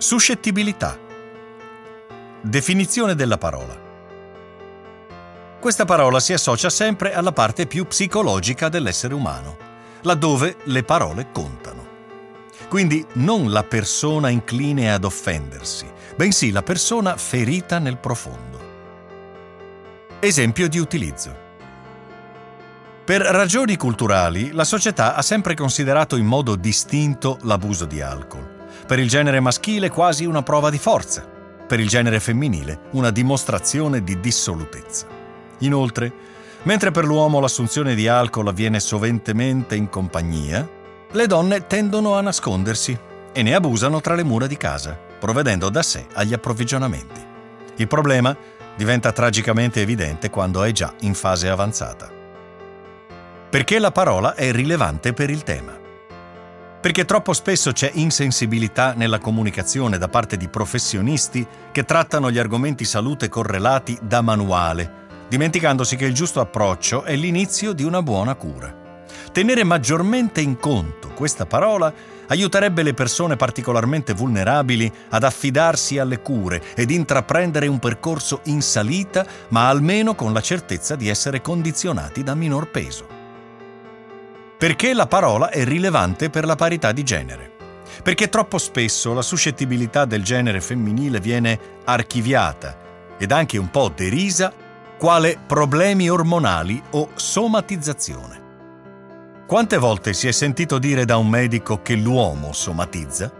Suscettibilità. Definizione della parola. Questa parola si associa sempre alla parte più psicologica dell'essere umano, laddove le parole contano. Quindi non la persona incline ad offendersi, bensì la persona ferita nel profondo. Esempio di utilizzo. Per ragioni culturali, la società ha sempre considerato in modo distinto l'abuso di alcol per il genere maschile quasi una prova di forza, per il genere femminile una dimostrazione di dissolutezza. Inoltre, mentre per l'uomo l'assunzione di alcol avviene soventemente in compagnia, le donne tendono a nascondersi e ne abusano tra le mura di casa, provvedendo da sé agli approvvigionamenti. Il problema diventa tragicamente evidente quando è già in fase avanzata. Perché la parola è rilevante per il tema perché troppo spesso c'è insensibilità nella comunicazione da parte di professionisti che trattano gli argomenti salute correlati da manuale, dimenticandosi che il giusto approccio è l'inizio di una buona cura. Tenere maggiormente in conto questa parola aiuterebbe le persone particolarmente vulnerabili ad affidarsi alle cure ed intraprendere un percorso in salita, ma almeno con la certezza di essere condizionati da minor peso. Perché la parola è rilevante per la parità di genere. Perché troppo spesso la suscettibilità del genere femminile viene archiviata ed anche un po' derisa quale problemi ormonali o somatizzazione. Quante volte si è sentito dire da un medico che l'uomo somatizza?